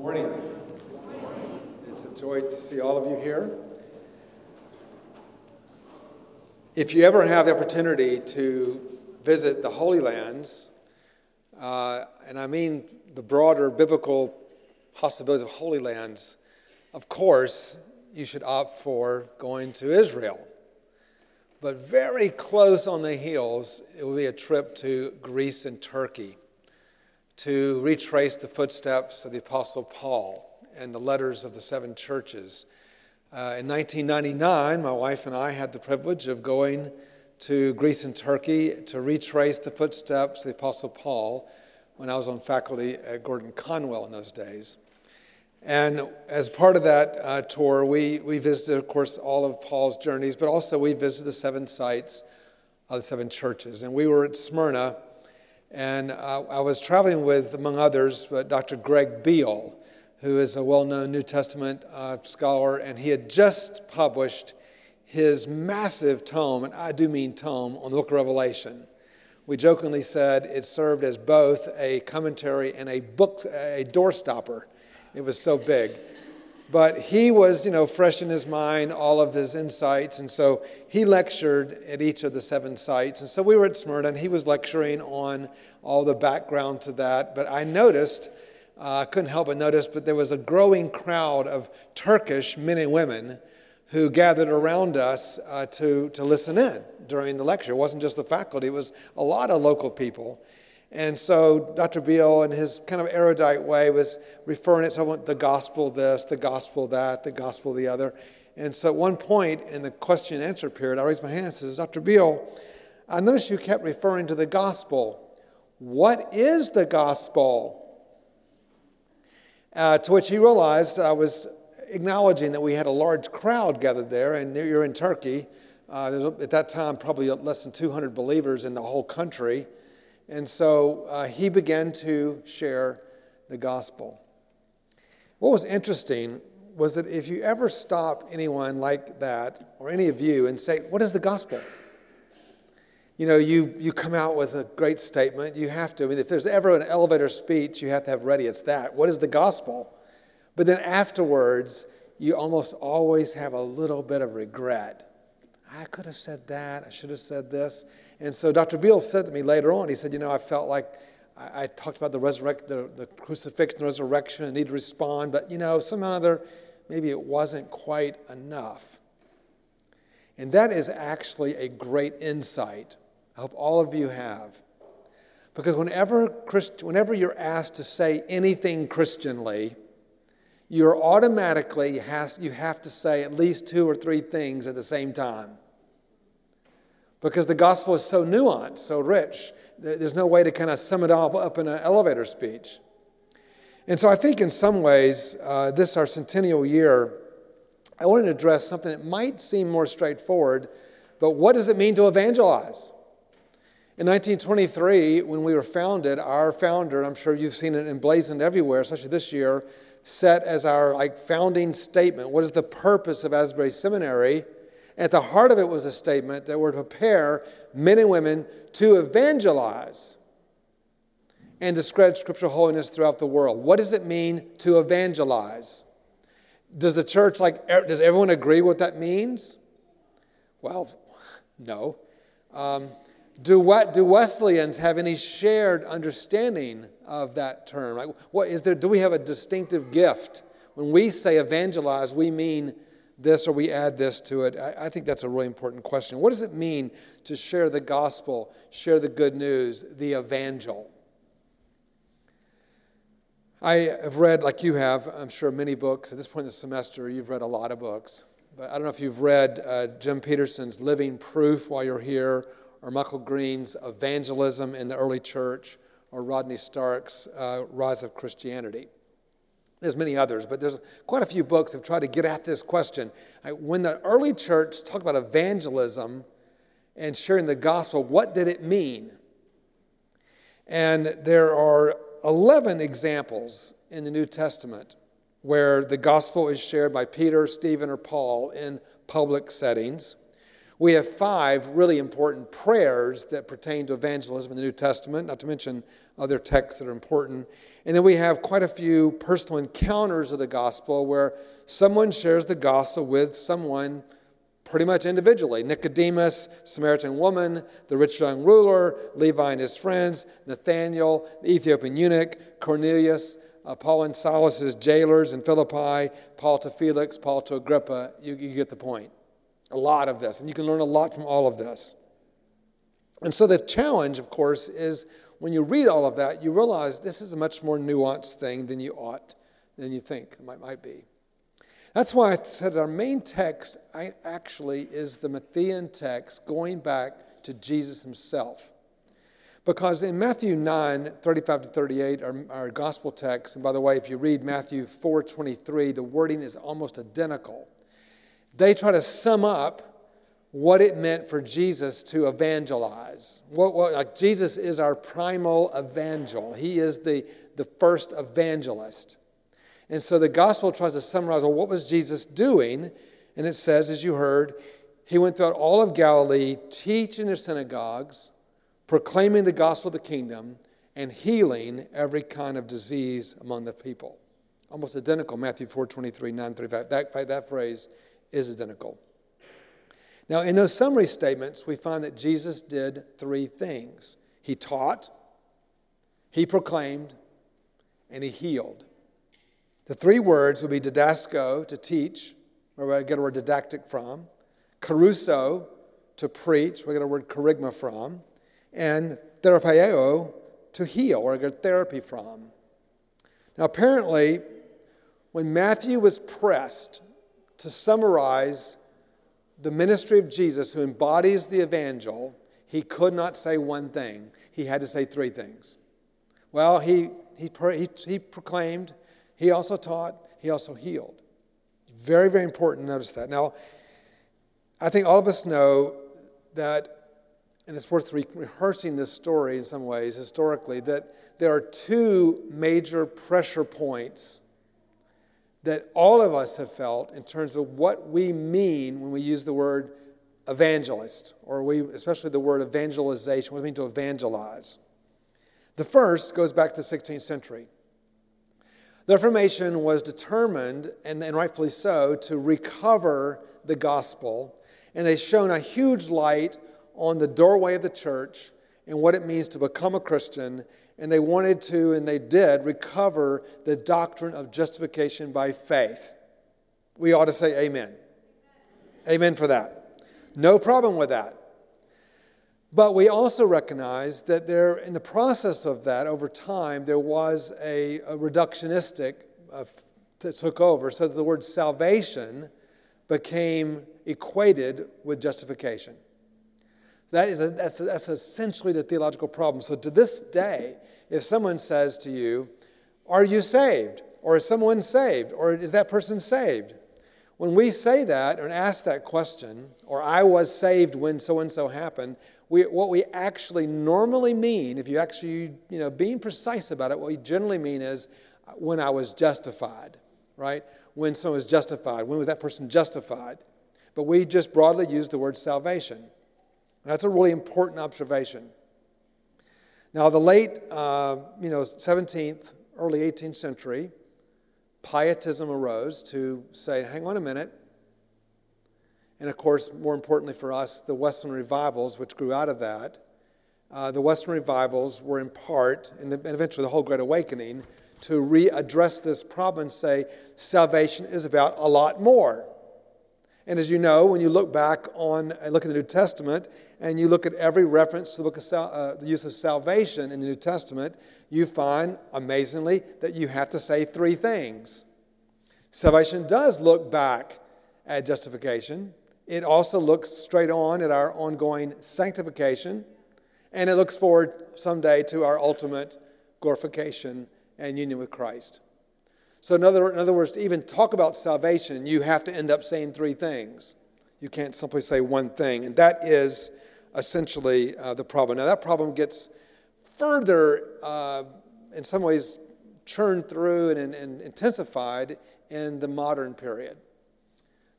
morning. It's a joy to see all of you here. If you ever have the opportunity to visit the Holy Lands, uh, and I mean the broader biblical possibilities of Holy Lands, of course, you should opt for going to Israel. But very close on the heels, it will be a trip to Greece and Turkey to retrace the footsteps of the Apostle Paul and the letters of the seven churches. Uh, in 1999, my wife and I had the privilege of going to Greece and Turkey to retrace the footsteps of the Apostle Paul when I was on faculty at Gordon Conwell in those days. And as part of that uh, tour, we, we visited, of course, all of Paul's journeys, but also we visited the seven sites of the seven churches. And we were at Smyrna and uh, I was traveling with, among others, but Dr. Greg Beale, who is a well known New Testament uh, scholar, and he had just published his massive tome, and I do mean tome, on the book of Revelation. We jokingly said it served as both a commentary and a book, a doorstopper. It was so big. But he was, you know, fresh in his mind, all of his insights. And so he lectured at each of the seven sites. And so we were at Smyrna, and he was lecturing on all the background to that. But I noticed, uh, I uh, couldn't help but notice, but there was a growing crowd of Turkish men and women who gathered around us uh, to, to listen in during the lecture. It wasn't just the faculty, it was a lot of local people. And so Dr. Beale, in his kind of erudite way, was referring it to the gospel this, the gospel that, the gospel the other. And so at one point in the question and answer period, I raised my hand and says, Dr. Beale, I noticed you kept referring to the gospel. What is the gospel? Uh, to which he realized I was acknowledging that we had a large crowd gathered there, and you're in Turkey. Uh, there's at that time probably less than 200 believers in the whole country. And so uh, he began to share the gospel. What was interesting was that if you ever stop anyone like that, or any of you, and say, What is the gospel? You know, you, you come out with a great statement. You have to. I mean, if there's ever an elevator speech, you have to have ready. It's that. What is the gospel? But then afterwards, you almost always have a little bit of regret. I could have said that. I should have said this. And so Dr. Beale said to me later on, he said, You know, I felt like I, I talked about the, resurrect, the, the crucifixion, resurrection, I need to respond, but, you know, somehow other, maybe it wasn't quite enough. And that is actually a great insight. I hope all of you have. Because whenever, Christ, whenever you're asked to say anything Christianly, you're automatically has, you have to say at least two or three things at the same time because the gospel is so nuanced, so rich. There's no way to kind of sum it all up in an elevator speech. And so I think in some ways, uh, this our centennial year, I wanted to address something that might seem more straightforward, but what does it mean to evangelize? In 1923, when we were founded, our founder, I'm sure you've seen it emblazoned everywhere, especially this year, set as our like founding statement, what is the purpose of Asbury Seminary? At the heart of it was a statement that we're to prepare men and women to evangelize and to spread scriptural holiness throughout the world. What does it mean to evangelize? Does the church, like, does everyone agree what that means? Well, no. Um, do, what, do Wesleyans have any shared understanding of that term? Like, what is there? Do we have a distinctive gift? When we say evangelize, we mean this or we add this to it? I, I, think that's a really important question. What does it mean to share the gospel, share the good news, the evangel? I have read, like you have, I'm sure, many books. At this point in the semester, you've read a lot of books. But I don't know if you've read uh, Jim Peterson's Living Proof while you're here, or Michael Green's Evangelism in the Early Church, or Rodney Stark's uh, Rise of Christianity. There's many others, but there's quite a few books have tried to get at this question. When the early church talked about evangelism and sharing the gospel, what did it mean? And there are 11 examples in the New Testament where the gospel is shared by Peter, Stephen, or Paul in public settings. We have five really important prayers that pertain to evangelism in the New Testament, not to mention other texts that are important. And then we have quite a few personal encounters of the gospel where someone shares the gospel with someone pretty much individually Nicodemus, Samaritan woman, the rich young ruler, Levi and his friends, Nathanael, the Ethiopian eunuch, Cornelius, uh, Paul and Silas's jailers in Philippi, Paul to Felix, Paul to Agrippa. You, you get the point. A lot of this, and you can learn a lot from all of this. And so the challenge, of course, is when you read all of that, you realize this is a much more nuanced thing than you ought, than you think it might, might be. That's why I said our main text actually is the Matthean text going back to Jesus himself. Because in Matthew 9, 35 to 38, our, our gospel text, and by the way, if you read Matthew 4, 23, the wording is almost identical. They try to sum up what it meant for Jesus to evangelize. What, what, like Jesus is our primal evangel. He is the, the first evangelist. And so the gospel tries to summarize well, what was Jesus doing? And it says, as you heard, he went throughout all of Galilee, teaching their synagogues, proclaiming the gospel of the kingdom, and healing every kind of disease among the people. Almost identical, Matthew 4 23, 9 35. That, that phrase is identical. Now, in those summary statements, we find that Jesus did three things He taught, He proclaimed, and He healed. The three words would be didasko, to teach, where we get our word didactic from, kerusso, to preach, where we get our word kerygma from, and therapeuo, to heal, where we get therapy from. Now, apparently, when Matthew was pressed to summarize the ministry of Jesus, who embodies the evangel, he could not say one thing. He had to say three things. Well, he, he, he, he proclaimed, he also taught, he also healed. Very, very important to notice that. Now, I think all of us know that, and it's worth re- rehearsing this story in some ways historically, that there are two major pressure points that all of us have felt in terms of what we mean when we use the word evangelist, or we, especially the word evangelization, what it mean to evangelize? The first goes back to the 16th century. The Reformation was determined, and, and rightfully so, to recover the gospel, and they shone a huge light on the doorway of the church and what it means to become a Christian and they wanted to, and they did, recover the doctrine of justification by faith. We ought to say amen. Amen for that. No problem with that. But we also recognize that there, in the process of that, over time, there was a, a reductionistic uh, that took over, so that the word salvation became equated with justification. That is a, that's, a, that's essentially the theological problem. So to this day, if someone says to you, Are you saved? Or is someone saved? Or is that person saved? When we say that or ask that question, or I was saved when so and so happened, we, what we actually normally mean, if you actually, you know, being precise about it, what we generally mean is when I was justified, right? When someone was justified. When was that person justified? But we just broadly use the word salvation. That's a really important observation. Now, the late, uh, you know, 17th, early 18th century, pietism arose to say, hang on a minute. And of course, more importantly for us, the Wesleyan revivals, which grew out of that. Uh, the Wesleyan revivals were in part, and, and eventually the whole Great Awakening, to readdress this problem and say salvation is about a lot more. And as you know, when you look back on, look at the New Testament, and you look at every reference to the book of sal- uh, the use of salvation in the New Testament, you find, amazingly, that you have to say three things. Salvation does look back at justification. It also looks straight on at our ongoing sanctification, and it looks forward someday to our ultimate glorification and union with Christ. So, in other, in other words, to even talk about salvation, you have to end up saying three things. You can't simply say one thing, and that is essentially uh, the problem. Now, that problem gets further, uh, in some ways, churned through and, and intensified in the modern period.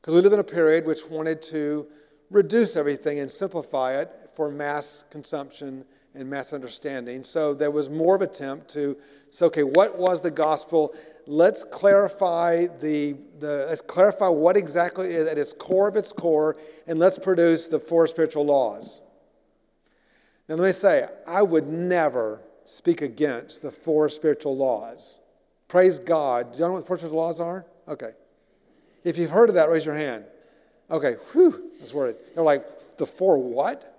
Because we live in a period which wanted to reduce everything and simplify it for mass consumption and mass understanding. So there was more of attempt to say, okay, what was the gospel? Let's clarify the, the let's clarify what exactly is at its core of its core, and let's produce the four spiritual laws. Now let me say, I would never speak against the four spiritual laws. Praise God. Do you know what the four spiritual laws are? Okay. If you've heard of that, raise your hand. Okay, whew, that's worded. They're like, the four what?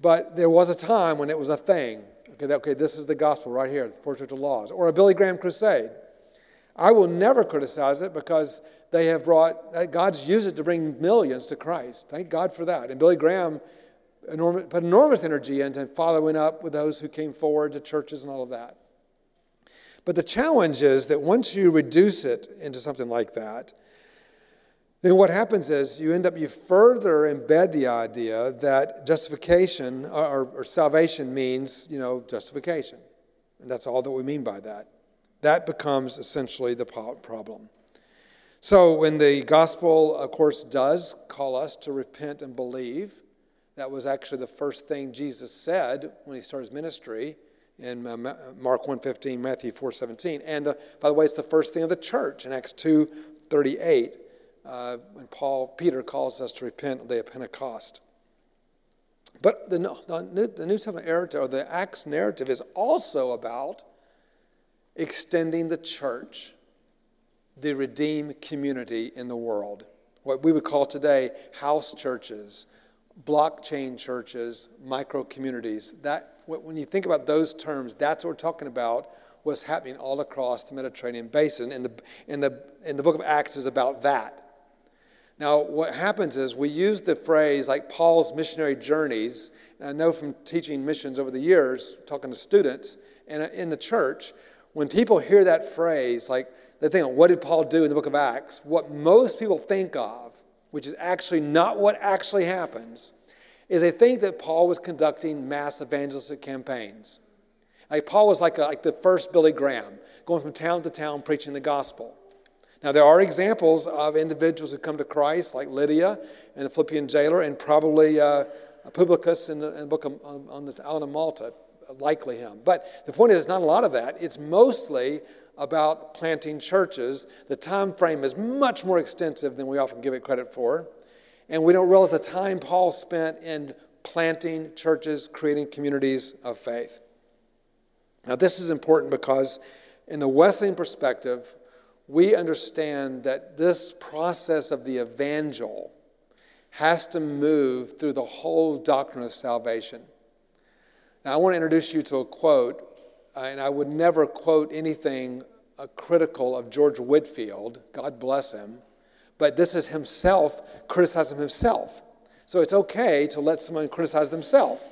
But there was a time when it was a thing. Okay, that, okay this is the gospel right here, the four spiritual laws. Or a Billy Graham crusade. I will never criticize it because they have brought, God's used it to bring millions to Christ. Thank God for that. And Billy Graham enormous, put enormous energy into following up with those who came forward to churches and all of that. But the challenge is that once you reduce it into something like that, then what happens is you end up, you further embed the idea that justification or, or, salvation means, you know, justification. And that's all that we mean by that. That becomes essentially the problem. So when the gospel, of course, does call us to repent and believe, that was actually the first thing Jesus said when he started his ministry in uh, Mark 1.15, Matthew 4.17. And the, by the way, it's the first thing of the church in Acts 2.38 uh, when Paul, Peter calls us to repent on the day of Pentecost. But the, the New Testament narrative, or the Acts narrative, is also about extending the church, the redeemed community in the world. What we would call today house churches, blockchain churches, micro communities. That, when you think about those terms, that's what we're talking about what's happening all across the Mediterranean basin. And the, in the, in the book of Acts is about that. Now, what happens is we use the phrase like Paul's missionary journeys. And I know from teaching missions over the years, talking to students and uh, in the church, when people hear that phrase, like they think, what did Paul do in the book of Acts? What most people think of, which is actually not what actually happens, is they think that Paul was conducting mass evangelistic campaigns. Like Paul was like, a, like the first Billy Graham, going from town to town preaching the gospel. Now, there are examples of individuals who come to Christ, like Lydia and the Philippian jailer, and probably uh, Publius in the, in the book of, on, on the island of Malta, likely him. But the point is, not a lot of that. It's mostly about planting churches. The time frame is much more extensive than we often give it credit for. And we don't realize the time Paul spent in planting churches, creating communities of faith. Now, this is important because, in the Wesleyan perspective, we understand that this process of the evangel has to move through the whole doctrine of salvation. Now, I want to introduce you to a quote, uh, and I would never quote anything uh, critical of George Whitefield, God bless him, but this is himself criticizing himself. So it's okay to let someone criticize themselves.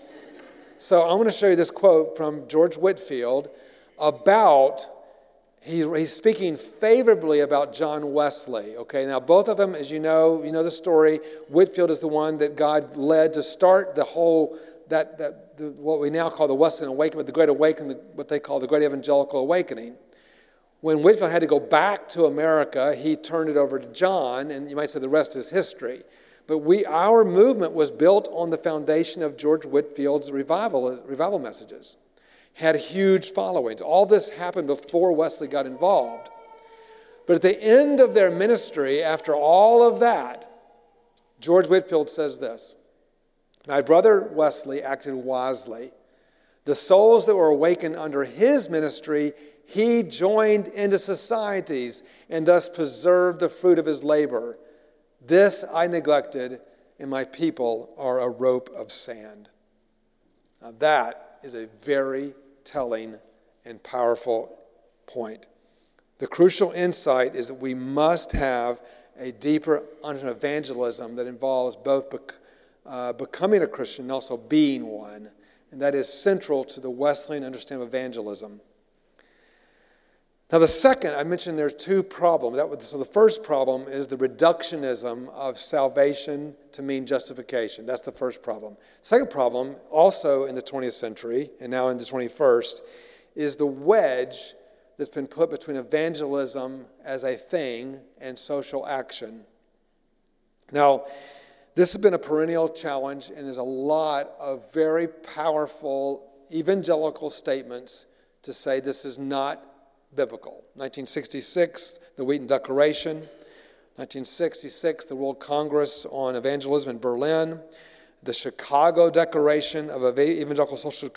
So I want to show you this quote from George Whitefield about he's, he's speaking favorably about John Wesley. Okay, now both of them, as you know, you know the story. Whitefield is the one that God led to start the whole that, that the, what we now call the Wesleyan Awakening, the Great Awakening, what they call the Great Evangelical Awakening. When Whitefield had to go back to America, he turned it over to John, and you might say the rest is history. But we, our movement was built on the foundation of George Whitefield's revival, revival messages had huge followings. All this happened before Wesley got involved. But at the end of their ministry, after all of that, George Whitefield says this My brother Wesley acted wisely. The souls that were awakened under his ministry, he joined into societies and thus preserved the fruit of his labor. This I neglected, and my people are a rope of sand. Now, that is a very telling and powerful point. The crucial insight is that we must have a deeper evangelism that involves both uh, becoming a Christian and also being one. And that is central to the Wesleyan understanding of evangelism. Now, the second, I mentioned there's two problems. That, so, the first problem is the reductionism of salvation to mean justification. That's the first problem. Second problem, also in the 20th century and now in the 21st, is the wedge that's been put between evangelism as a thing and social action. Now, this has been a perennial challenge, and there's a lot of very powerful evangelical statements to say this is not biblical. 1966, the Wheaton Declaration. 1966, the World Congress on Evangelism in Berlin. The Chicago Declaration of Evangelical Social,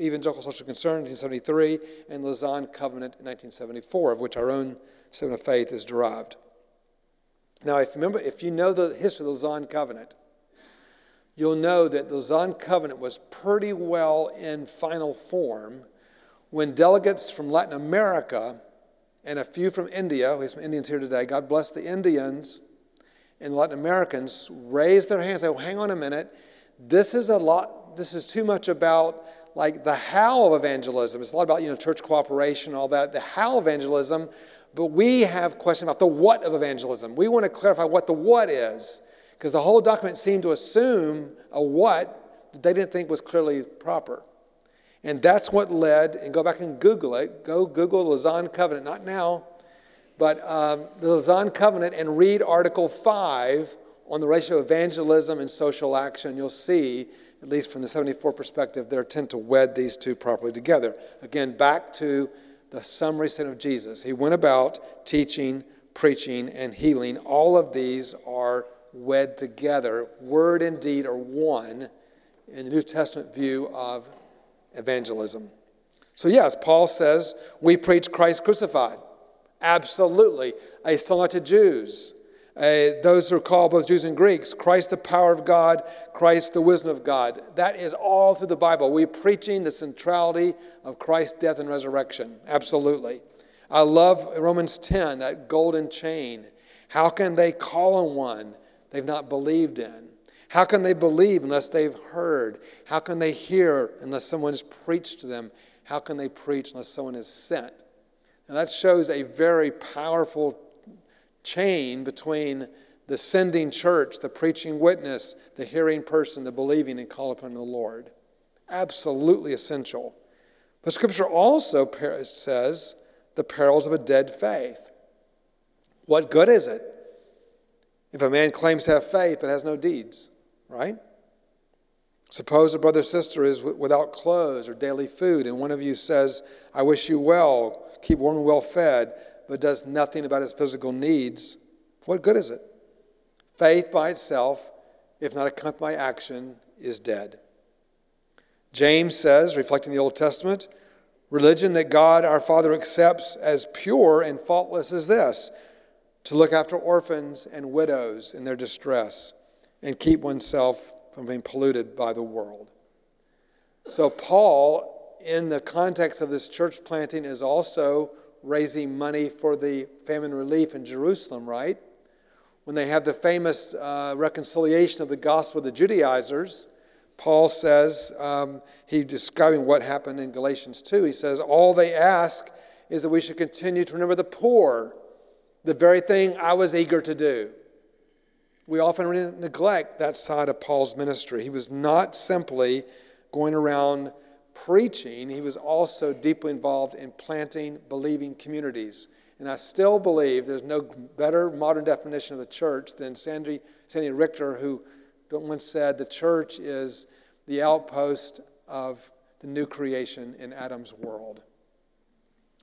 Evangelical Social Concern, 1973, and Lausanne Covenant 1974, of which our own Statement of Faith is derived. Now, if, you remember, if you know the history of the Lausanne Covenant, you'll know that the Lausanne Covenant was pretty well in final form when delegates from Latin America and a few from India, we have some Indians here today, God bless the Indians and Latin Americans, raised their hands, say, oh, hang on a minute, this is a lot, this is too much about like the how of evangelism. It's a lot about, you know, church cooperation, all that. The how evangelism but we have questions about the what of evangelism. We want to clarify what the what is, because the whole document seemed to assume a what that they didn't think was clearly proper. And that's what led, and go back and Google it. Go Google the Lausanne Covenant, not now, but um, the Lausanne Covenant and read Article 5 on the ratio of evangelism and social action. You'll see, at least from the 74 perspective, their tend to wed these two properly together. Again, back to the summary statement of Jesus. He went about teaching, preaching, and healing. All of these are wed together. Word and deed are one in the New Testament view of evangelism. So, yes, Paul says we preach Christ crucified. Absolutely. A song to Jews uh, those who are called both Jews and Greeks, Christ the power of God, Christ the wisdom of God. That is all through the Bible. We're preaching the centrality of Christ's death and resurrection. Absolutely. I love Romans 10, that golden chain. How can they call on one they've not believed in? How can they believe unless they've heard? How can they hear unless someone has preached to them? How can they preach unless someone is sent? And that shows a very powerful chain between the sending church, the preaching witness, the hearing person, the believing and call upon the Lord. Absolutely essential. But Scripture also says the perils of a dead faith. What good is it if a man claims to have faith but has no deeds, right? Suppose a brother or sister is without clothes or daily food, and one of you says, I wish you well, keep warm and well fed but does nothing about his physical needs, what good is it? Faith by itself, if not accompanied by action, is dead. James says, reflecting the Old Testament, religion that God our Father accepts as pure and faultless is this to look after orphans and widows in their distress and keep oneself from being polluted by the world. So, Paul, in the context of this church planting, is also raising money for the famine relief in Jerusalem, right? When they have the famous uh, reconciliation of the gospel of the Judaizers, Paul says, um, he describing what happened in Galatians 2, he says, All they ask is that we should continue to remember the poor, the very thing I was eager to do. We often neglect that side of Paul's ministry. He was not simply going around preaching, he was also deeply involved in planting believing communities. And I still believe there's no better modern definition of the church than Sandy, Sandy Richter, who once said the church is the outpost of the new creation in Adam's world.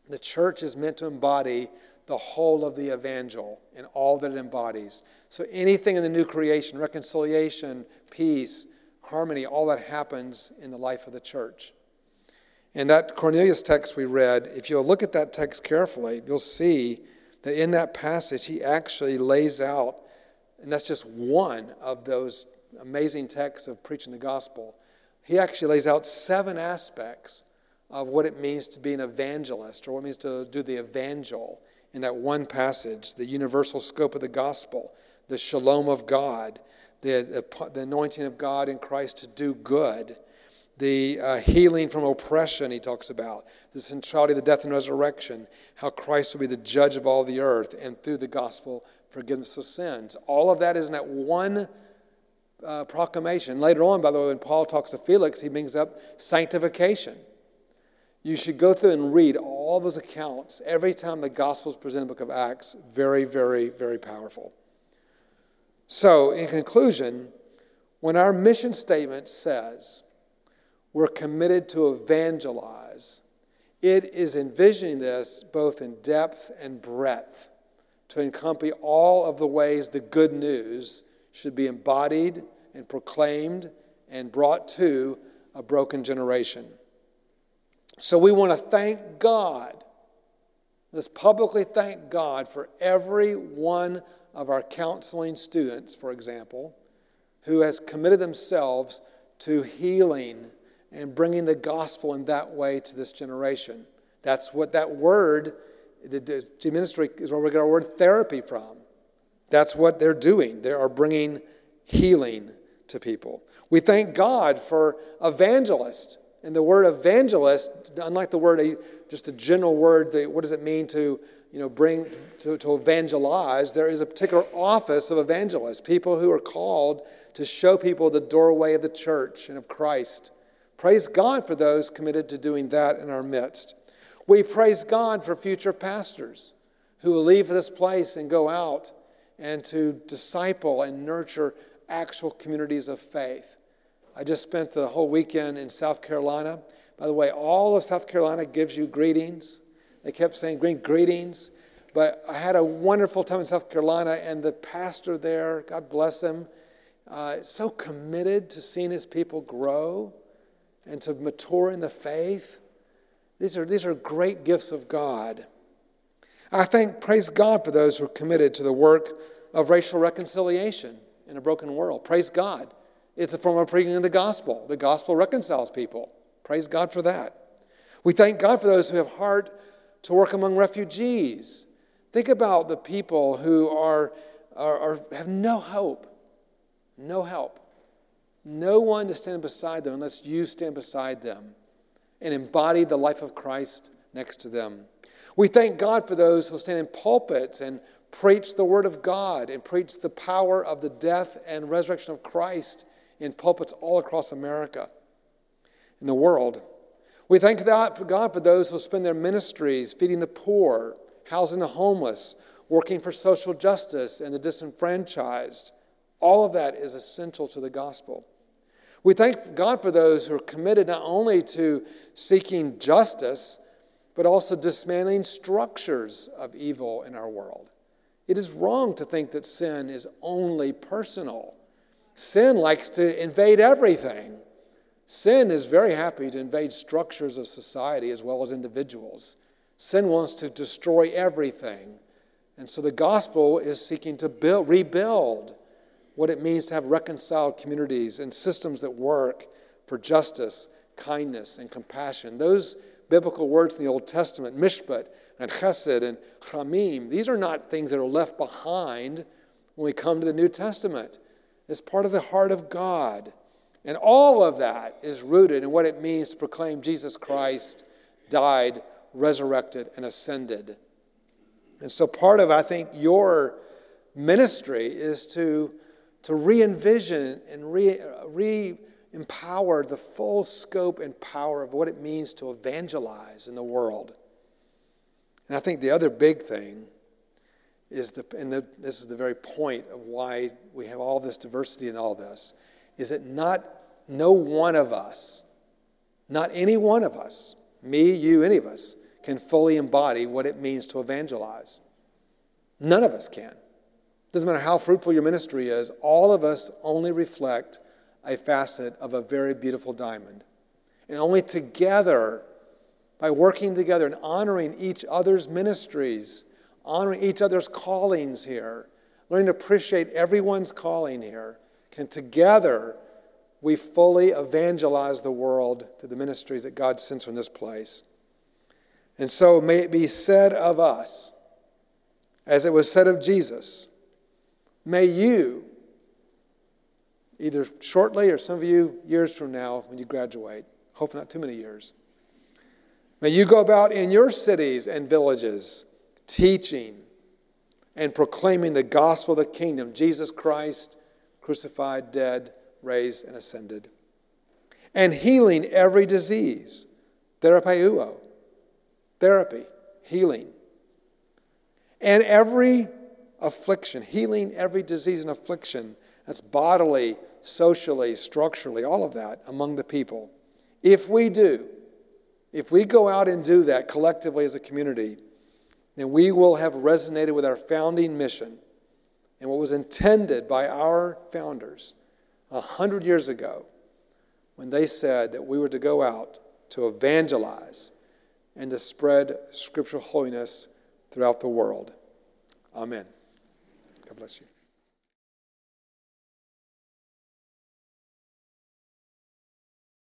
The church is meant to embody the whole of the evangel and all that it embodies. So anything in the new creation, reconciliation, peace, harmony, all that happens in the life of the church. In that Cornelius text we read, if you'll look at that text carefully, you'll see that in that passage he actually lays out, and that's just one of those amazing texts of preaching the gospel. He actually lays out seven aspects of what it means to be an evangelist or what it means to do the evangel in that one passage the universal scope of the gospel, the shalom of God, the, the anointing of God in Christ to do good the uh, healing from oppression he talks about, the centrality of the death and resurrection, how Christ will be the judge of all the earth, and through the gospel, forgiveness of sins. All of that is in that one uh, proclamation. Later on, by the way, when Paul talks to Felix, he brings up sanctification. You should go through and read all those accounts every time the gospel is presented in the book of Acts. Very, very, very powerful. So, in conclusion, when our mission statement says we're committed to evangelize, it is envisioning this both in depth and breadth to encompass all of the ways the good news should be embodied and proclaimed and brought to a broken generation. So we want to thank God. Let's publicly thank God for every one of our counseling students, for example, who has committed themselves to healing and bringing the gospel in that way to this generation. That's what that word, the, the ministry, is where we get our word therapy from. That's what they're doing. They are bringing healing to people. We thank God for evangelist. And the word evangelist, unlike the word, just a general word, what does it mean to you know, bring to, to evangelize? There is a particular office of evangelist, people who are called to show people the doorway of the church and of Christ. Praise God for those committed to doing that in our midst. We praise God for future pastors who will leave this place and go out and to disciple and nurture actual communities of faith. I just spent the whole weekend in South Carolina. By the way, all of South Carolina gives you greetings. They kept saying greetings. But I had a wonderful time in South Carolina, and the pastor there, God bless him, uh, so committed to seeing his people grow and to mature in the faith. These are, these are great gifts of God. I thank, praise God for those who are committed to the work of racial reconciliation in a broken world. Praise God. It's a form of preaching the gospel. The gospel reconciles people. Praise God for that. We thank God for those who have heart to work among refugees. Think about the people who are, are, are have no hope, no help, no one to stand beside them unless you stand beside them and embody the life of Christ next to them. We thank God for those who stand in pulpits and preach the Word of God and preach the power of the death and resurrection of Christ in pulpits all across America, in the world. We thank God for those who spend their ministries feeding the poor, housing the homeless, working for social justice and the disenfranchised. All of that is essential to the gospel. We thank God for those who are committed not only to seeking justice, but also dismantling structures of evil in our world. It is wrong to think that sin is only personal. Sin likes to invade everything. Sin is very happy to invade structures of society as well as individuals. Sin wants to destroy everything. And so the gospel is seeking to build, rebuild what it means to have reconciled communities and systems that work for justice, kindness, and compassion. Those biblical words in the Old Testament, mishpat and chesed and chamim, these are not things that are left behind when we come to the New Testament. It's part of the heart of God. And all of that is rooted in what it means to proclaim Jesus Christ died, resurrected, and ascended. And so part of, I think, your ministry is to, to re envision and re, empower the full scope and power of what it means to evangelize in the world. And I think the other big thing is the, and the, this is the very point of why we have all this diversity in all this, is that not no one of us, not any one of us, me, you, any of us, can fully embody what it means to evangelize. None of us can. Doesn't matter how fruitful your ministry is, all of us only reflect a facet of a very beautiful diamond. And only together, by working together and honoring each other's ministries, honoring each other's callings here, learning to appreciate everyone's calling here, can together we fully evangelize the world through the ministries that God sends from this place. And so may it be said of us, as it was said of Jesus, may you, either shortly or some of you years from now when you graduate, hopefully not too many years, may you go about in your cities and villages teaching and proclaiming the gospel of the kingdom, Jesus Christ, crucified, dead, raised, and ascended, and healing every disease. Therapeuo, therapy, healing. And every affliction, healing every disease and affliction that's bodily, socially, structurally, all of that among the people. If we do, if we go out and do that collectively as a community, then we will have resonated with our founding mission and what was intended by our founders a hundred years ago when they said that we were to go out to evangelize and to spread scriptural holiness throughout the world. Amen. God bless you.